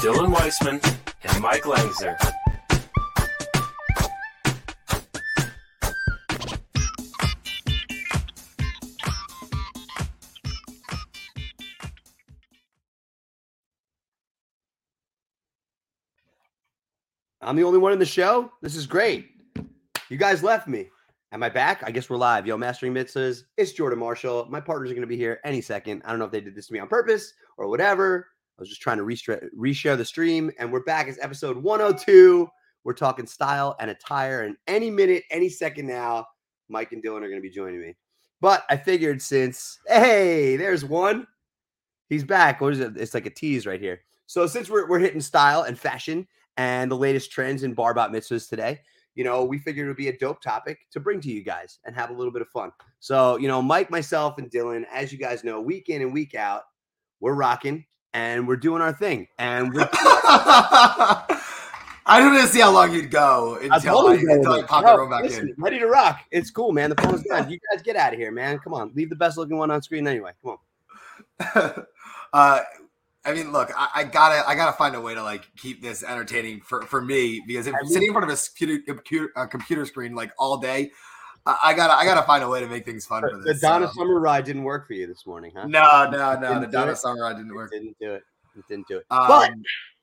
Dylan Weissman, and Mike Langzer. I'm the only one in the show. This is great. You guys left me. Am I back? I guess we're live. Yo, Mastering Mitzvahs. It's Jordan Marshall. My partners are going to be here any second. I don't know if they did this to me on purpose or whatever. I was just trying to restra- reshare the stream. And we're back. It's episode 102. We're talking style and attire. And any minute, any second now, Mike and Dylan are going to be joining me. But I figured since, hey, there's one. He's back. What is it? It's like a tease right here. So since we're, we're hitting style and fashion and the latest trends in bar bat mitzvahs today, you know, we figured it would be a dope topic to bring to you guys and have a little bit of fun. So, you know, Mike, myself, and Dylan, as you guys know, week in and week out, we're rocking and we're doing our thing. And we're I don't to see how long you'd go until I, until I pop Bro, the room back listen, in. ready to rock. It's cool, man. The phone's done. You guys get out of here, man. Come on. Leave the best looking one on screen anyway. Come on. uh, I mean, look, I, I, gotta, I gotta find a way to like keep this entertaining for, for me because if I mean- sitting in front of a computer, computer, uh, computer screen like all day, I, gotta, I gotta find a way to make things fun for this. The. Donna so. Summer ride didn't work for you this morning, huh? No, no, no. The Donna? Summer ride didn't work. It didn't do it. It didn't do it. Um, but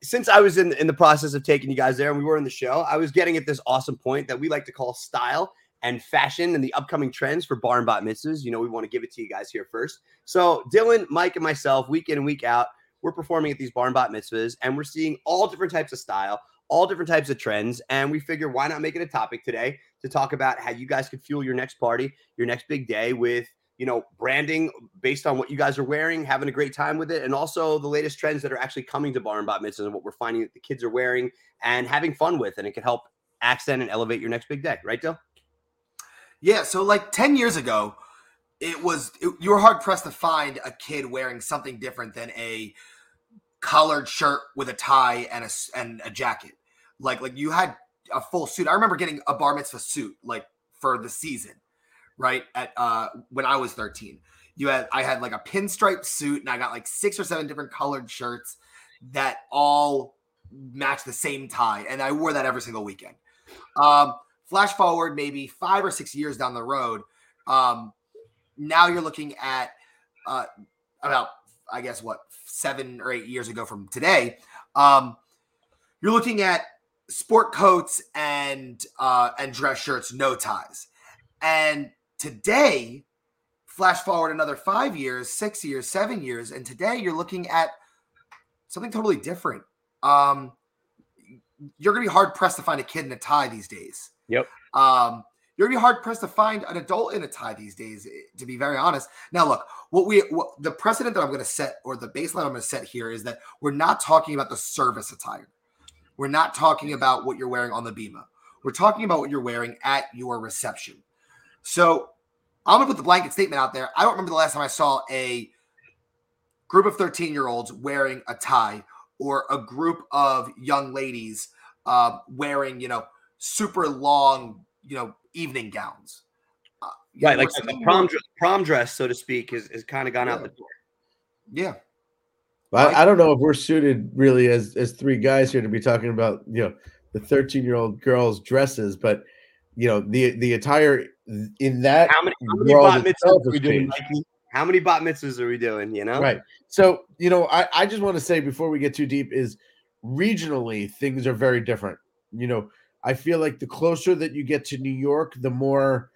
since I was in in the process of taking you guys there and we were in the show, I was getting at this awesome point that we like to call style and fashion and the upcoming trends for bar and bot mitzvahs. You know, we want to give it to you guys here first. So Dylan, Mike, and myself, week in and week out, we're performing at these bar and bot mitzvahs, and we're seeing all different types of style, all different types of trends. And we figure why not make it a topic today to talk about how you guys could fuel your next party, your next big day with you know, branding based on what you guys are wearing, having a great time with it, and also the latest trends that are actually coming to bar and bat mitzvahs and what we're finding that the kids are wearing and having fun with, and it can help accent and elevate your next big day, right, Dill? Yeah, so like 10 years ago, it was it- you were hard pressed to find a kid wearing something different than a collared shirt with a tie and a and a jacket. Like like you had a full suit. I remember getting a bar mitzvah suit like for the season, right? At uh when I was 13. You had I had like a pinstripe suit and I got like six or seven different colored shirts that all matched the same tie and I wore that every single weekend. Um flash forward maybe 5 or 6 years down the road, um now you're looking at uh about I guess what 7 or 8 years ago from today, um you're looking at sport coats and uh and dress shirts no ties. And today flash forward another 5 years, 6 years, 7 years and today you're looking at something totally different. Um you're going to be hard pressed to find a kid in a tie these days. Yep. Um you're gonna be hard pressed to find an adult in a tie these days, eh, to be very honest. Now, look, what we what, the precedent that I'm going to set, or the baseline I'm going to set here, is that we're not talking about the service attire. We're not talking about what you're wearing on the bima. We're talking about what you're wearing at your reception. So, I'm to put the blanket statement out there. I don't remember the last time I saw a group of 13 year olds wearing a tie or a group of young ladies uh, wearing, you know, super long, you know, evening gowns. Uh, Right, know, like a prom prom dress, so to speak, is, is kind of gone out the door. Yeah. I, I don't know if we're suited really as as three guys here to be talking about you know the 13 year old girls' dresses, but you know the the attire in that How many, how many bat mitzvahs are we doing. Mikey? How many bat mitzvahs are we doing? You know, right. So you know, I I just want to say before we get too deep is regionally things are very different. You know, I feel like the closer that you get to New York, the more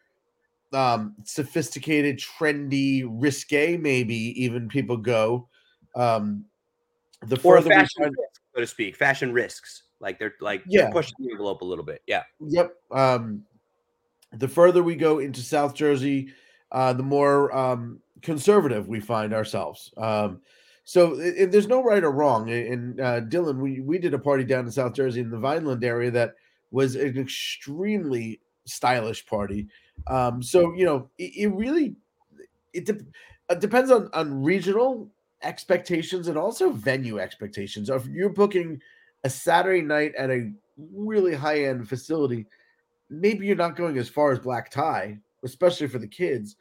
um sophisticated, trendy, risque, maybe even people go. Um the or further we fashion find- risk, so to speak, fashion risks. Like they're like Yeah. they're pushing the envelope a little bit. Yeah. Yep. Um, the further we go into South Jersey, uh, the more um, conservative we find ourselves. Um, So i- i- there's no right or wrong. And uh, Dylan, we we did a party down in South Jersey in the Vineland area that was an extremely stylish party. Um, so you know, it, it really it de- uh, depends on on regional expectations and also venue expectations. If you're booking a Saturday night at a really high end facility, maybe you're not going as far as black tie, especially for the kids,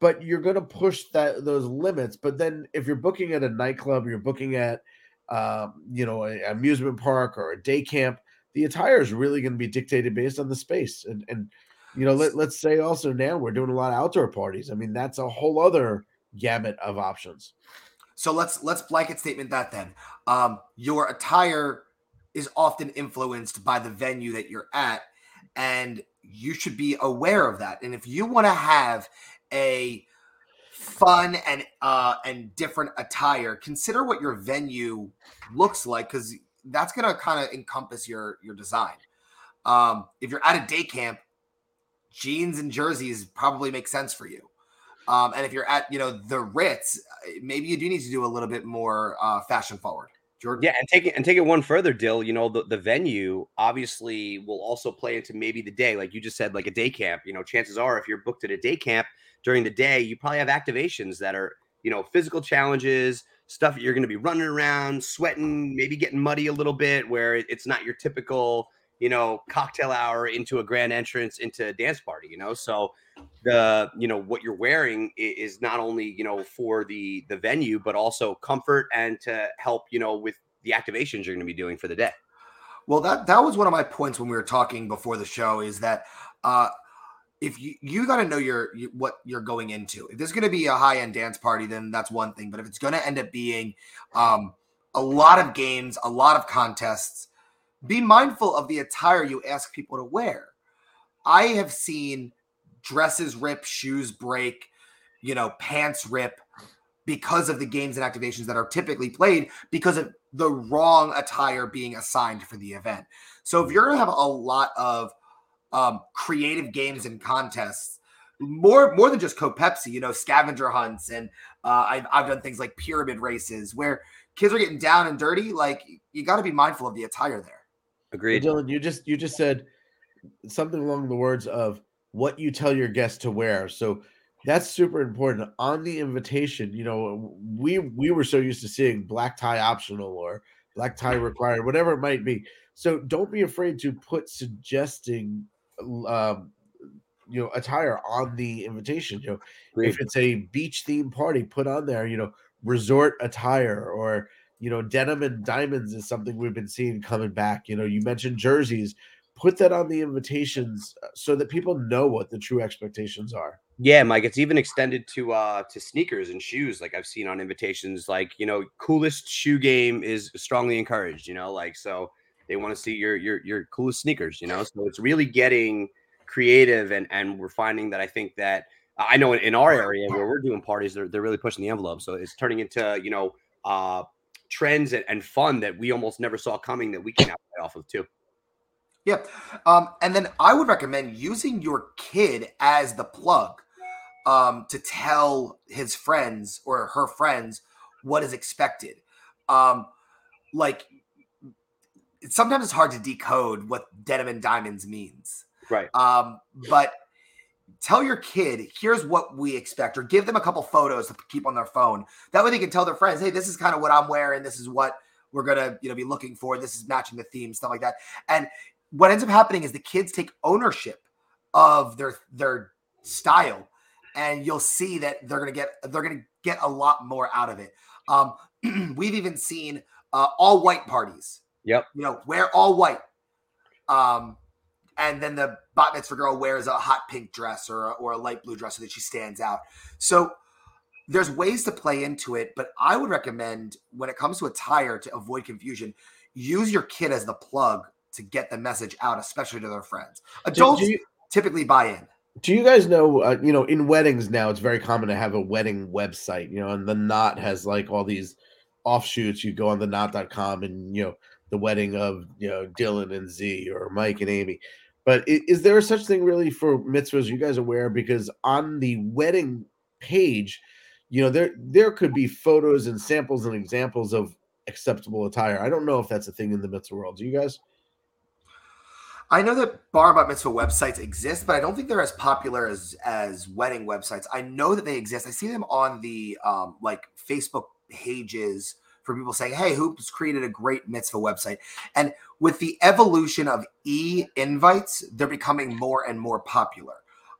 but you're going to push that those limits. But then if you're booking at a nightclub, you're booking at um, you know an amusement park or a day camp, the attire is really going to be dictated based on the space. And and you know let, let's say also now we're doing a lot of outdoor parties. I mean that's a whole other gamut of options. So let's let's blanket statement that then. Um, your attire is often influenced by the venue that you're at, and you should be aware of that. And if you want to have a fun and uh and different attire, consider what your venue looks like because that's gonna kind of encompass your your design. Um, if you're at a day camp, jeans and jerseys probably make sense for you. Um, and if you're at, you know, the Ritz, uh, maybe you do need to do a little bit more uh, fashion forward. Jordan, Yeah, and take it and take it one further, Dill. You know, the, the venue obviously will also play into maybe the day, like you just said, like a day camp. You know, chances are if you're booked at a day camp during the day, you probably have activations that are, you know, physical challenges, stuff you're going to be running around, sweating, maybe getting muddy a little bit, where it- it's not your typical, you know, cocktail hour into a grand entrance into a dance party. You know, so the you know what you're wearing is not only you know for the the venue but also comfort and to help you know with the activations you're going to be doing for the day Well, that that was one of my points when we were talking before the show is that uh, if you you got to know your you, what you're going into. If there's going to be a high end dance party, then that's one thing. But if it's going to end up being um, a lot of games, a lot of contests, be mindful of the attire you ask people to wear. I have seen dresses rip, shoes break, you know, pants rip because of the games and activations that are typically played because of the wrong attire being assigned for the event. So if you're to have a lot of um, creative games and contests, more more than just Coke Pepsi, you know, scavenger hunts, and uh, I've I've done things like pyramid races where kids are getting down and dirty. Like you got to be mindful of the attire there. Agreed Dylan, you just you just said something along the words of what you tell your guests to wear. So that's super important on the invitation. You know, we we were so used to seeing black tie optional or black tie required, whatever it might be. So don't be afraid to put suggesting, um, you know, attire on the invitation. You know, agreed. if it's a beach themed party, put on there, you know, resort attire or you know, denim and diamonds is something we've been seeing coming back. You know, you mentioned jerseys, put that on the invitations uh, so that people know what the true expectations are. yeah mike it's even extended to uh to sneakers and shoes like i've seen on invitations like you know coolest shoe game is strongly encouraged you know like so they want to see your your your coolest sneakers you know so it's really getting creative and and we're finding that i think that i know in, in our area where we're doing parties they're, they're really pushing the envelope so it's turning into you know uh trends and, and fun that we almost never saw coming that we can now play off of too Yeah. Um, and then I would recommend using your kid as the plug um, to tell his friends or her friends what is expected. Um, like, sometimes it's hard to decode what denim and diamonds means. right Um, but tell your kid, here's what we expect, or give them a couple photos to keep on their phone. That way they can tell their friends, hey, this is kind of what I'm wearing. This is what we're gonna, you know, be looking for. This is matching the theme, stuff like that. And what ends up happening is the kids take ownership of their their style, and you'll see that they're gonna get they're gonna get a lot more out of it. Um, we've even seen uh, all white parties. Yep. You know, wear all white. Um, and then the bat mitzvah girl wears a hot pink dress or a, or a light blue dress so that she stands out. So there's ways to play into it, but I would recommend when it comes to attire to avoid confusion, use your kid as the plug to get the message out, especially to their friends. Do- Adults do you, typically buy in. do you guys know? Uh, you know, in weddings now, it's very common to have a wedding website. You know, and the Knot has like all these offshoots. You go on the Knot.com and you know the wedding of you know Dylan and Z or Mike and Amy. But is there such thing really for mitzvahs? You guys aware because on the wedding page, you know, there there could be photos and samples and examples of acceptable attire. I don't know if that's a thing in the mitzvah world. Do you guys? I know that bar bat mitzvah websites exist, but I don't think they're as popular as as wedding websites. I know that they exist. I see them on the um, like Facebook pages for people saying, "Hey, Hoops created a great mitzvah website." And with the evolution of e invites, they're becoming more and more popular.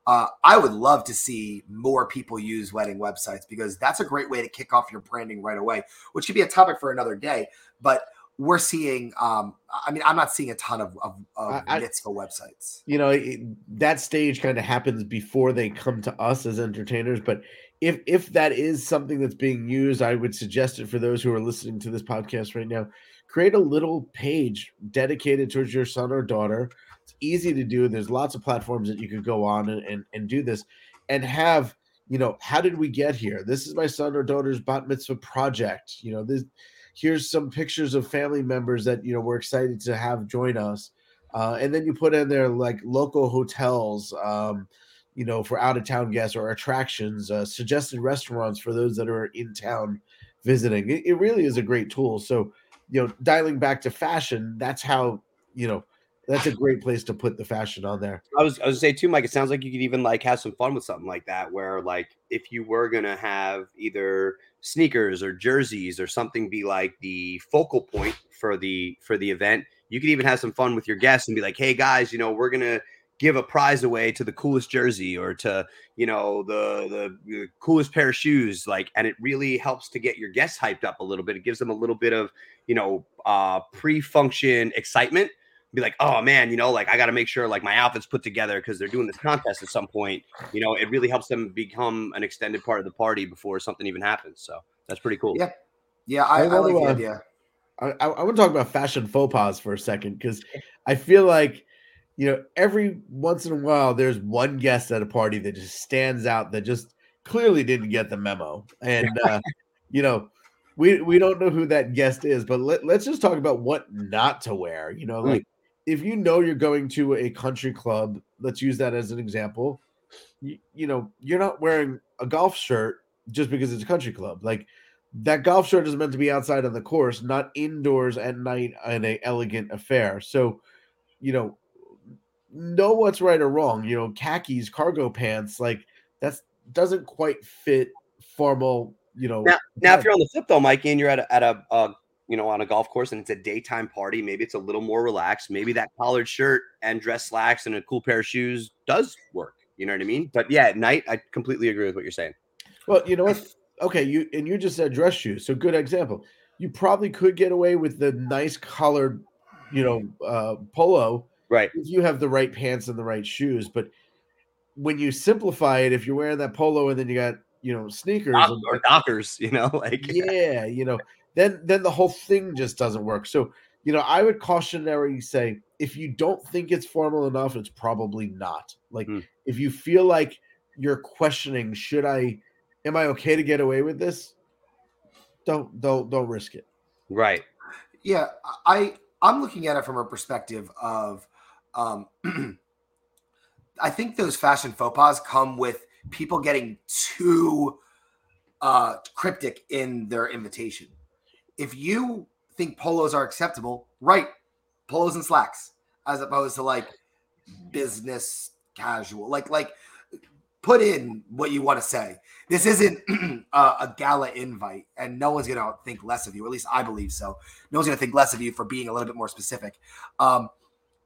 Uh, I would love to see more people use wedding websites because that's a great way to kick off your branding right away, which could be a topic for another day. But we're seeing um i mean i'm not seeing a ton of, of, of I- mitzvah websites you know it, that stage kind of happens before they come to us as entertainers but if if that is something that's being used i would suggest it for those who are listening to this podcast right now. Create a little page dedicated towards your son or daughter. It's easy to do. There's lots of platforms that you could go on and and, and do this and have you know how did we get here? This is my son or daughter's bat mitzvah project. You know this here's some pictures of family members that you know we're excited to have join us. Uh, and then you put in there like local hotels um, you know for out of town guests or attractions uh, suggested restaurants for those that are in town visiting it, it really is a great tool so you know dialing back to fashion that's how you know that's a great place to put the fashion on there I was I was say too, Mike. It sounds like you could even like have some fun with something like that, where like if you were gonna have either sneakers or jerseys or something be like the focal point for the for the event, you could even have some fun with your guests and be like, hey guys, you know, we're gonna give a prize away to the coolest jersey or to you know the, the the coolest pair of shoes like and it really helps to get your guests hyped up a little bit it gives them a little bit of you know uh pre-function excitement be like, oh man, you know, like I got to make sure like my outfit's put together because they're doing this contest at some point. You know, it really helps them become an extended part of the party before something even happens. So that's pretty cool. Yeah. yeah i, I I like the uh, idea I, I, I want to talk about fashion faux pas for a second because I feel like you know every once in a while there's one guest at a party that just stands out that just clearly didn't get the memo, and uh, you know we we don't know who that guest is, but let, let's just talk about what not to wear. You know, like if you know you're going to a country club, let's use that as an example. You, you know, you're not wearing a golf shirt just because it's a country club. Like that golf shirt is meant to be outside on the course, not indoors at night in a elegant affair. So, you know, know what's right or wrong. You know, khakis, cargo pants, like that's doesn't quite fit formal. You know, Now, now if you're on the flip though, Mikey, and you're at a, at a uh, you know on a golf course and it's a daytime party, maybe it's a little more relaxed. Maybe that collared shirt and dress slacks and a cool pair of shoes does work. You know what I mean? But yeah, at night, I completely agree with what you're saying. Well, you know what? Okay, you and you just said dress shoes, so good example. You probably could get away with the nice colored, you know, uh, polo Right. if you have the right pants and the right shoes. But when you simplify it, if you're wearing that polo and then you got you know sneakers, Doc- or Dockers, you know, like yeah, you know, then then the whole thing just doesn't work. So you know, I would cautionary say if you don't think it's formal enough, it's probably not. Like Hmm. if you feel like you're questioning, should I, am I okay to get away with this? Don't don't don't risk it. right. yeah i i'm looking at it from a perspective of um i think those fashion faux pas come with people getting too uh cryptic in their invitation. If you think polos are acceptable right polos and slacks as opposed to like business casual like like put in what you want to say. This isn't a, a gala invite and no one's gonna think less of you at least i believe so. No one's gonna think less of you for being a little bit more specific. Um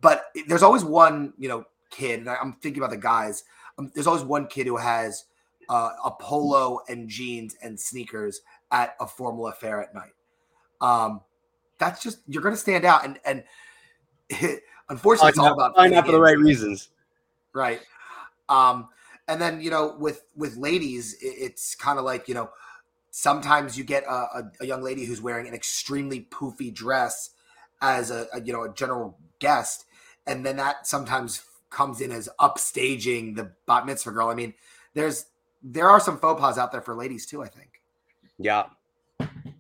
but there's always one you know kid and I- i'm thinking about the guys um, there's always one kid who has uh, a polo and jeans and sneakers at a formal affair at night. Um that's just you're gonna stand out and and unfortunately it's all about not for the right reasons. right. Um and then you know with with ladies i- it's kind of like you know sometimes you get a, a, a young lady who's wearing an extremely poofy dress as a, a you know a general guest and then that sometimes comes in as upstaging the bat mitzvah girl i mean there's there are some faux pas out there for ladies too i think Yeah.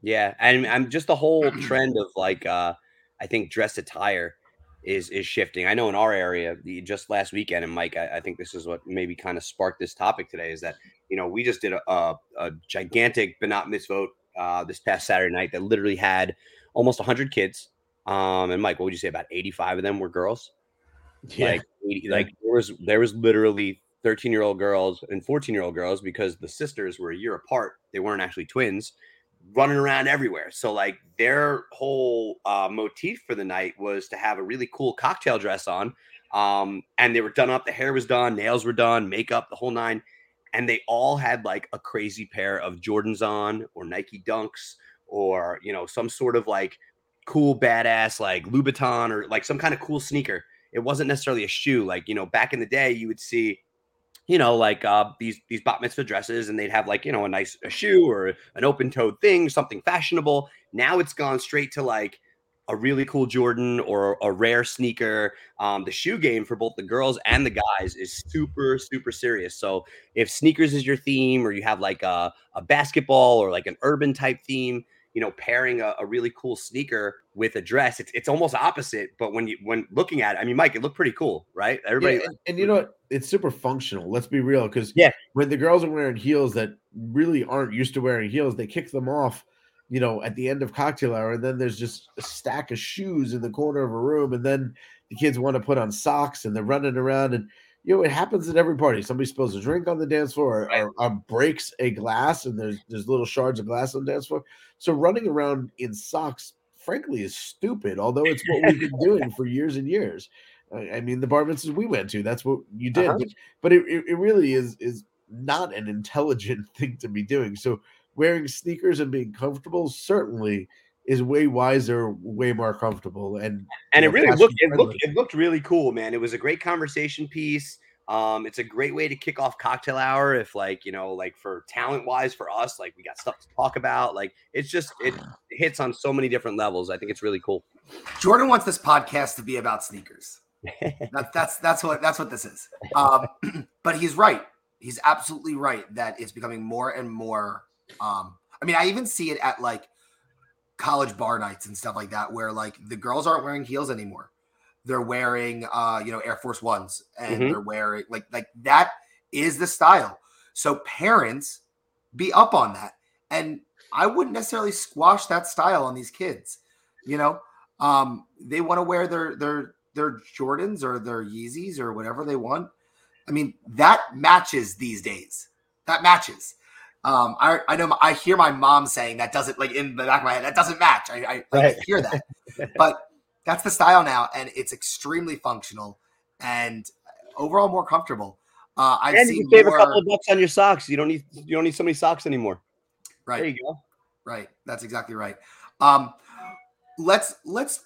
Yeah. And I'm just the whole trend of like uh I think dress attire is is shifting. I know in our area, just last weekend, and Mike, I, I think this is what maybe kind of sparked this topic today is that you know we just did a, a, a gigantic Banat mitzvot uh, this past Saturday night that literally had almost 100 kids. Um, and Mike, what would you say about 85 of them were girls? Yeah. Like, 80, like there was there was literally 13 year old girls and 14 year old girls because the sisters were a year apart. They weren't actually twins running around everywhere. So like their whole uh, motif for the night was to have a really cool cocktail dress on. Um, and they were done up. The hair was done, nails were done, makeup, the whole nine. And they all had like a crazy pair of Jordans on or Nike Dunks or, you know, some sort of like cool badass like Louboutin or like some kind of cool sneaker. It wasn't necessarily a shoe. Like, you know, back in the day, you would see you know, like uh, these these bat mitzvah dresses, and they'd have like you know a nice a shoe or an open toed thing, something fashionable. Now it's gone straight to like a really cool Jordan or a rare sneaker. Um, the shoe game for both the girls and the guys is super super serious. So if sneakers is your theme, or you have like a, a basketball or like an urban type theme, you know, pairing a, a, really cool sneaker with a dress, it's, it's almost opposite. But when you when looking at it, I mean, Mike, it looked pretty cool, right? Everybody, yeah, and, and, you know what? It's super functional. Let's be real, because yeah, when the girls are wearing heels that really aren't used to wearing heels, they kick them off, you know, at the end of cocktail hour, and then there's just a stack of shoes in the corner of a room, and then the kids want to put on socks, and they're running around and you know, it happens at every party. Somebody spills a drink on the dance floor or, or, or, breaks a glass, and there's there's little shards of glass on the dance floor. So running around in socks, frankly, is stupid. Although it's what we've been doing for years and years. I mean, the bar mitzvahs we went to, that's what you did. Uh-huh. But, but it, it really is is not an intelligent thing to be doing. So wearing sneakers and being comfortable certainly is way wiser, way more comfortable, and and it know, really looked it looked it looked really cool, man. It was a great conversation piece. Um, it's a great way to kick off cocktail hour if like you know like for talent wise for us like we got stuff to talk about. Like it's just it hits on so many different levels. I think it's really cool. Jordan wants this podcast to be about sneakers. That, that's that's what that's what this is. Um, but he's right. He's absolutely right that it's becoming more and more um, i mean i even see it at like college bar nights and stuff like that where like the girls aren't wearing heels anymore. They're wearing uh you know air force ones and mm-hmm. they're wearing like like that is the style. So parents be up on that. And i wouldn't necessarily squash that style on these kids you know? Um they want to wear their their their jordans or their yeezys or whatever they want. I mean that matches these days. That matches um, I, I know I hear my mom saying that doesn't like in the back of my head that doesn't match. I, I, right. I hear that, but that's the style now, and it's extremely functional and overall more comfortable. Uh, I've and you save more... a couple of bucks on your socks. You don't need you don't need so many socks anymore. Right. There you go. Right. That's exactly right. Um, let's let's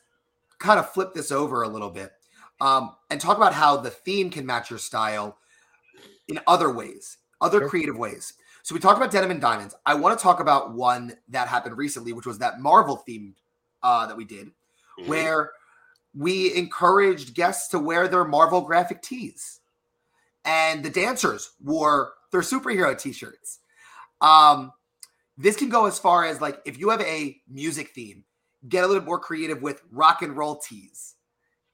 kind of flip this over a little bit um, and talk about how the theme can match your style in other ways, other sure. creative ways. So we talked about denim and diamonds. I want to talk about one that happened recently, which was that Marvel themed uh, that we did, mm-hmm. where we encouraged guests to wear their Marvel graphic tees, and the dancers wore their superhero t-shirts. Um, this can go as far as like if you have a music theme, get a little more creative with rock and roll tees.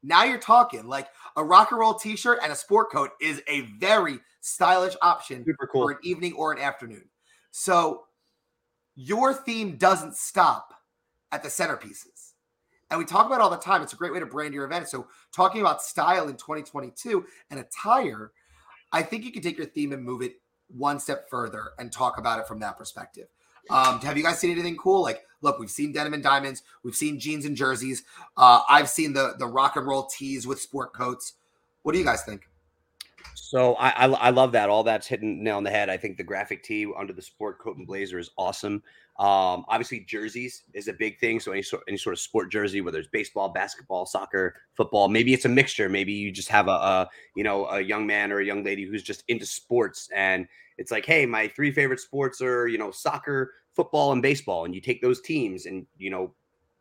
Now you're talking like a rock and roll t-shirt and a sport coat is a very stylish option cool. for an evening or an afternoon. So your theme doesn't stop at the centerpieces. And we talk about all the time. It's a great way to brand your event. So, talking about style in 2022 and attire, I think you can take your theme and move it one step further and talk about it from that perspective. Um, have you guys seen anything cool? Like, look, we've seen denim and diamonds, we've seen jeans and jerseys. Uh, I've seen the the rock and roll tees with sport coats. What do you guys think? So I, I, I love that. All that's hitting nail on the head. I think the graphic tee under the sport coat and blazer is awesome. Um, obviously, jerseys is a big thing. So any sort any sort of sport jersey, whether it's baseball, basketball, soccer, football, maybe it's a mixture. Maybe you just have a, a you know a young man or a young lady who's just into sports, and it's like, hey, my three favorite sports are you know soccer, football, and baseball, and you take those teams, and you know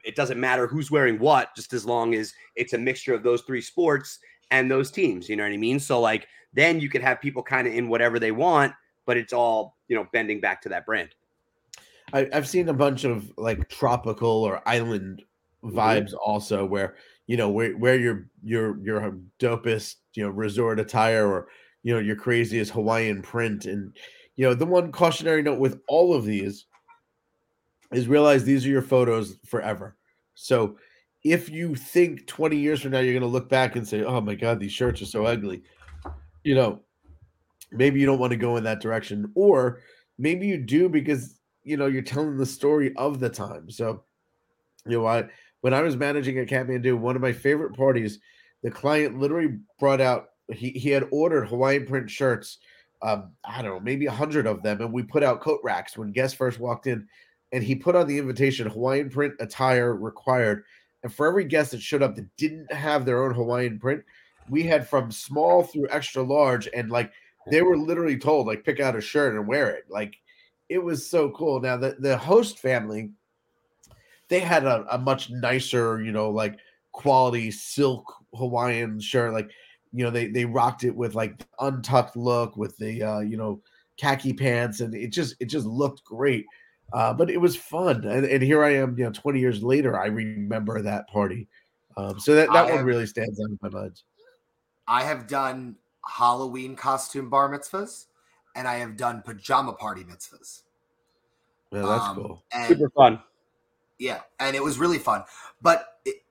it doesn't matter who's wearing what, just as long as it's a mixture of those three sports and those teams. You know what I mean? So like then you could have people kind of in whatever they want, but it's all you know bending back to that brand. I, have seen a bunch of like tropical or island mm-hmm. vibes also where you know where where your your your dopest you know resort attire or you know your craziest Hawaiian print and you know the one cautionary note with all of these is realize these are your photos forever. So if you think 20 years from now you're going to look back and say, "Oh my god, these shirts are so ugly." You know, maybe you don't want to go in that direction or maybe you do because you know you're telling the story of the time. So you know, I when I was managing at Kathmandu, one of my favorite parties, the client literally brought out he he had ordered Hawaiian print shirts um, I don't know, maybe a hundred of them, and we put out coat racks when guests first walked in and he put on the invitation Hawaiian print attire required. And for every guest that showed up that didn't have their own Hawaiian print, we had from small through extra large, and like they were literally told, like, pick out a shirt and wear it. Like it was so cool. Now the, the host family, they had a, a much nicer, you know, like quality silk Hawaiian shirt. Like, you know, they they rocked it with like untucked look with the uh, you know, khaki pants, and it just it just looked great. Uh, but it was fun, and, and, here I am, you know, 20 years later, I remember that party. Um, so that, that one have, really stands out in my mind. I have done Halloween costume bar mitzvahs, and I have done pajama party mitzvahs. Yeah, that's um, cool. Super fun. Yeah, and it was really fun. But it,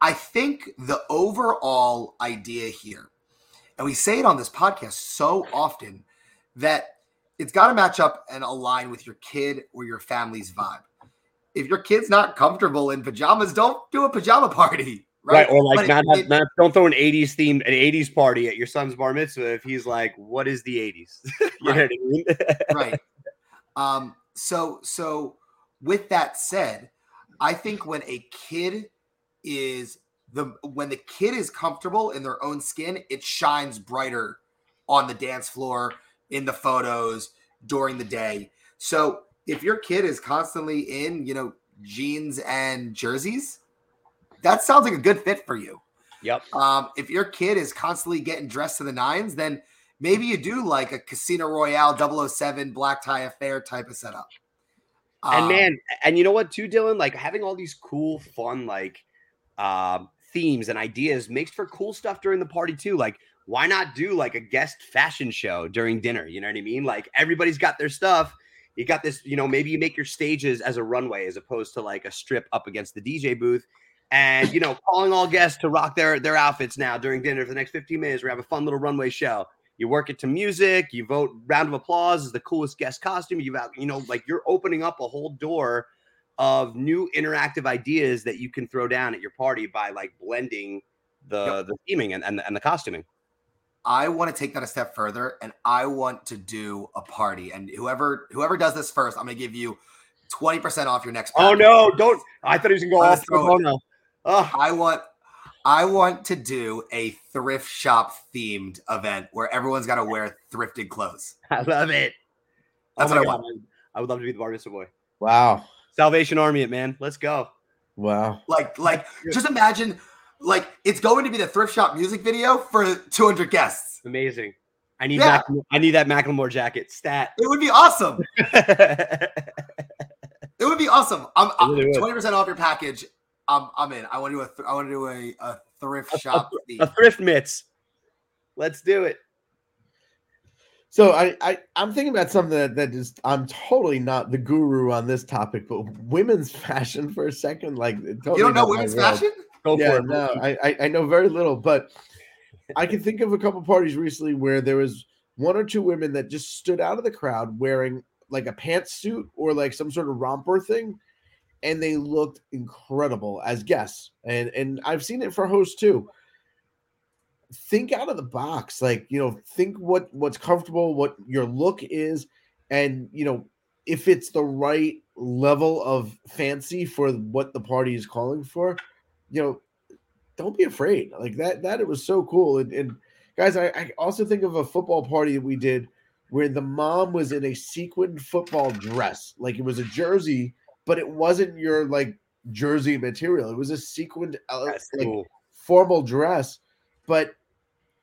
I think the overall idea here, and we say it on this podcast so often, that it's got to match up and align with your kid or your family's vibe. If your kid's not comfortable in pajamas, don't do a pajama party. Right. right or like not, it, not, don't throw an 80s themed an 80s party at your son's bar mitzvah if he's like, what is the 80s? you right. know what I mean? right. Um, so so with that said, I think when a kid is the when the kid is comfortable in their own skin, it shines brighter on the dance floor in the photos during the day. So if your kid is constantly in, you know, jeans and jerseys, that sounds like a good fit for you. Yep. Um, if your kid is constantly getting dressed to the nines, then maybe you do like a Casino Royale 007 black tie affair type of setup. Um, and man, and you know what, too, Dylan? Like having all these cool, fun, like um, themes and ideas makes for cool stuff during the party too. Like why not do like a guest fashion show during dinner? You know what I mean? Like everybody's got their stuff. You got this, you know, maybe you make your stages as a runway as opposed to like a strip up against the DJ booth. And you know, calling all guests to rock their their outfits now during dinner for the next 15 minutes. We have a fun little runway show. You work it to music, you vote round of applause is the coolest guest costume. You've you know, like you're opening up a whole door of new interactive ideas that you can throw down at your party by like blending the yep. the theming and, and, and the costuming. I want to take that a step further and I want to do a party. And whoever whoever does this first, I'm gonna give you 20% off your next Oh no, don't I thought he was gonna go off oh, no. Oh. I want I want to do a thrift shop themed event where everyone's got to wear thrifted clothes. I love it. Oh That's oh what I God. want. I would love to be the bar mitzvah boy. Wow. Salvation Army it, man. Let's go. Wow. Like, like, just imagine like it's going to be the thrift shop music video for 200 guests. Amazing. I need yeah. I need that Macklemore jacket. Stat. It would be awesome. it would be awesome. I'm, I'm 20% off your package. I'm, I'm in. I want to do a th- I want to do a, a thrift shop a, a, a thrift mitts. Let's do it. So I, I I'm thinking about something that, that is I'm totally not the guru on this topic, but women's fashion for a second. Like totally you don't know women's fashion? Go yeah, no, I, I know very little, but I can think of a couple parties recently where there was one or two women that just stood out of the crowd wearing like a pantsuit or like some sort of romper thing, and they looked incredible as guests. And and I've seen it for hosts too. Think out of the box, like you know, think what what's comfortable, what your look is, and you know, if it's the right level of fancy for what the party is calling for you know, don't be afraid. Like that, that it was so cool. And, and guys, I, I also think of a football party that we did where the mom was in a sequined football dress. Like it was a jersey, but it wasn't your like jersey material. It was a sequined uh, like, cool. formal dress, but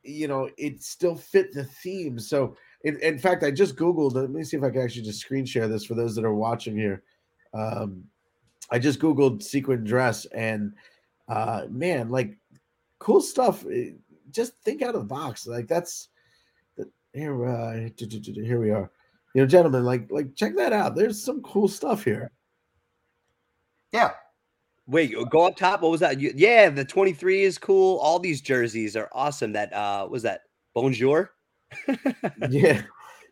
you know, it still fit the theme. So in, in, fact, I just Googled, let me see if I can actually just screen share this for those that are watching here. Um, I just googled sequin dress and uh man, like cool stuff. eh, Just think out of the box. Like that's the- here. Uh, here we are. You know, gentlemen, like like check that out. There's some cool stuff here. Yeah. Wait, go up top. What was that? You- Yeah, the 23 is cool. All these jerseys are awesome. That uh was that Bonjour? Yeah,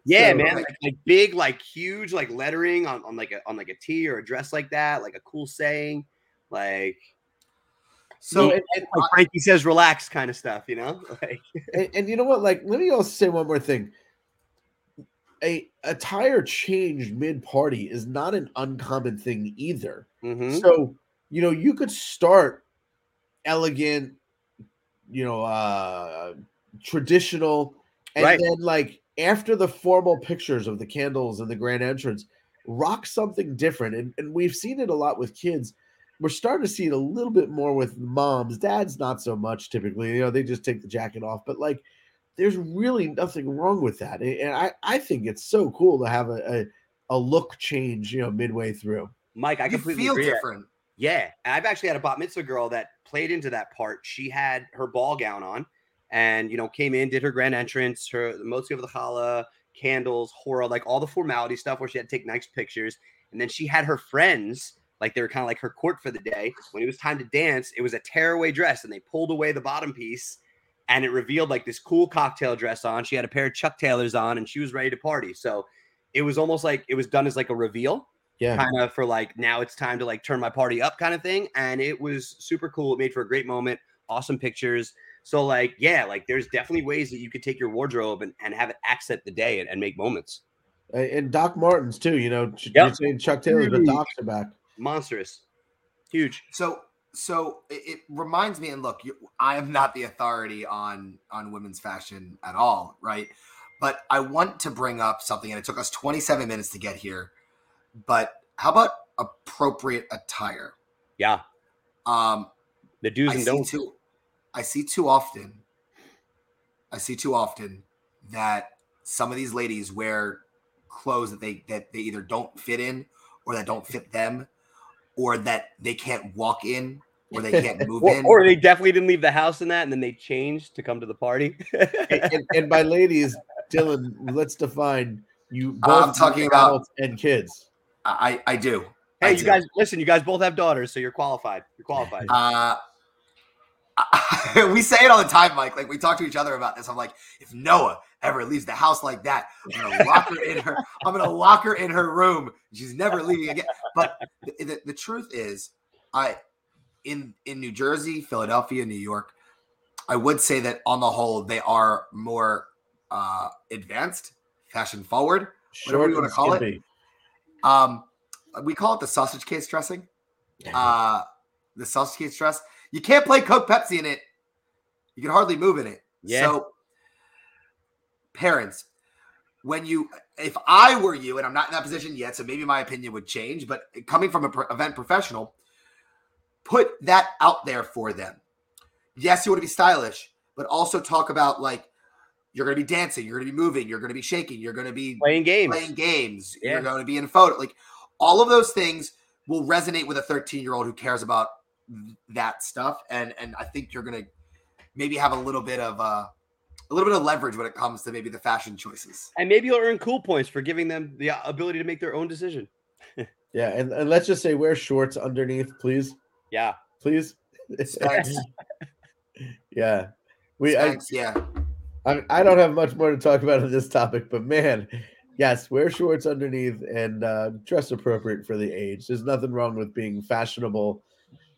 Yeah, So- man. Like, like big, like huge, like lettering on, on like a on like a tee or a dress like that, like a cool saying. Like So like Frankie says relax kind of stuff, you know? Like and, and you know what? Like, let me also say one more thing. A attire change mid party is not an uncommon thing either. mhm. So, you know, you could start elegant, you know, uh traditional, and Right. then like after the formal pictures of the candles and the grand entrance, rock something different. And and we've seen it a lot with kids. We're starting to see it a little bit more with moms. Dads, not so much typically. You know, they just take the jacket off, but like there's really nothing wrong with that. And and I, I think it's so cool to have a, a, a look change, you know, midway through. Mike, I you completely feel agree. different. Yeah, I've actually had a bat mitzvah girl that played into that part. She had her ball gown on, and you know came in, did her grand entrance, hamotzi of the challah, candles, hora, like all the formality stuff where she had to take nice pictures, and then she had her friends. Like they were kind of like her court for the day. When it was time to dance, it was a tearaway dress, and they pulled away the bottom piece, and it revealed like this cool cocktail dress on. She had a pair of Chuck Taylors on, and she was ready to party. So it was almost like it was done as like a reveal Yeah. kind of for like now it's time to like turn my party up kind of thing and it was super cool it made for a great moment awesome pictures so like yeah like there's definitely ways that you could take your wardrobe and, and have it accent the day and, and make moments and Doc Martens too. You know, Yep. you're saying Chuck Taylor, but Huge. Docs are back. Monstrous huge So so it, reminds me, and look, you, I am not the authority on on women's fashion at all, right? But I want to bring up something, and it took us 27 minutes to get here. But how about appropriate attire? yeah Um, the do's I and don'ts too. I see too often. I see too often that some of these ladies wear clothes that they that they either don't fit in or that don't fit them, or that they can't walk in or they can't move or, in. or they definitely didn't leave the house in that and then they changed to come to the party and, and, and by ladies, Dylan, let's define you both I'm talking about- and kids. I I do. I hey you do. guys listen you guys both have daughters so you're qualified you're qualified Uh, we say it all the time, Mike. Like we talk to each other about this. I'm like, if Noah ever leaves the house like that, I'm gonna lock her in her. I'm gonna lock her in her room. She's never leaving again. But the, the, the truth is, I in in New Jersey, Philadelphia, New York, I would say that on the whole they are more uh, advanced, fashion forward. Whatever you wanna and call it. Um, we call it the sausage case dressing. Uh, the sausage case dress. You can't play Coke Pepsi in it. You can hardly move in it. Yeah. So, parents, when you, if I were you, and I'm not in that position yet, so maybe my opinion would change, but coming from an event professional, put that out there for them. Yes, you want to be stylish, but also talk about like you're going to be dancing, you're going to be moving, you're going to be shaking, you're going to be playing games playing games. Yeah. You're going to be in photo. Like all of those things will resonate with a 13 year old who cares about that stuff. And and I think you're going to maybe have a little bit of uh, a little bit of leverage when it comes to maybe the fashion choices. and maybe you'll earn cool points for giving them the uh, ability to make their own decision Yeah, and, and let's just say wear shorts underneath, please, yeah please. Yeah, we. I, yeah. I I don't have much more to talk about on this topic, but man, yes, wear shorts underneath and uh, dress appropriate for the age. There's nothing wrong with being fashionable,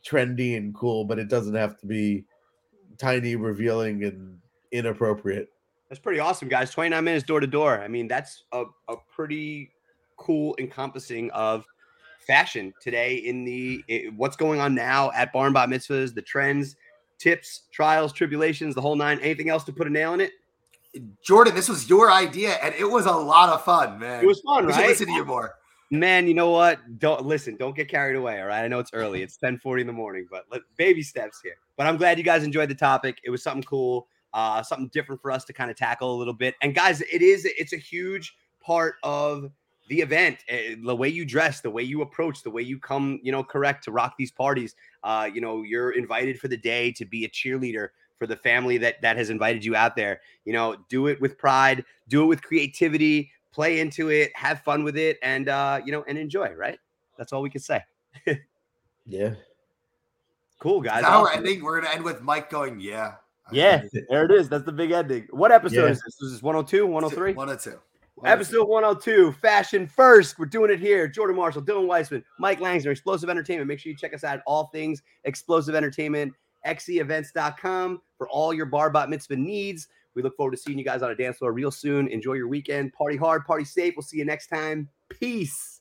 trendy, and cool, but it doesn't have to be tiny, revealing, and inappropriate. That's pretty awesome, guys. 29 minutes door to door. I mean, that's a, a pretty cool encompassing of fashion today in the i- what's going on now at Barn Bat Mitzvahs, the trends, tips, trials, tribulations, the whole nine. Anything else to put a nail in it? Jordan, this was your idea, and it was a lot of fun, man. It was fun, we should right? listen to you more. Man, you know what? Don't listen. Don't get carried away. All right. I know it's early. It's 10:40 in the morning, but let, baby steps here. But I'm glad you guys enjoyed the topic. It was something cool, uh, something different for us to kind of tackle a little bit. And guys, it is. It's a huge part of the event, eh, the way you dress, the way you approach, the way you come, you know, correct to rock these parties. Uh, you know, you're invited for the day to be a cheerleader for the family that that has invited you out there. You know, do it with pride, do it with creativity, play into it, have fun with it, and uh, you know, and enjoy. Right? That's all we can say. Yeah. Cool guys. Now we're Awesome. ending. We're gonna end with Mike going, yeah. Yeah, there it is. That's the big ending. What episode Yeah. is this? Is this 102, 103? One oh or oh oh two. Episode 102, Fashion First. We're doing it here. Jordan Marshall, Dylan Weissman, Mike Langsner, Explosive Entertainment. Make sure you check us out. At all things Explosive Entertainment, xeevents.com for all your bar bat mitzvah needs. We look forward to seeing you guys on a dance floor real soon. Enjoy your weekend. Party hard, party safe. We'll see you next time. Peace.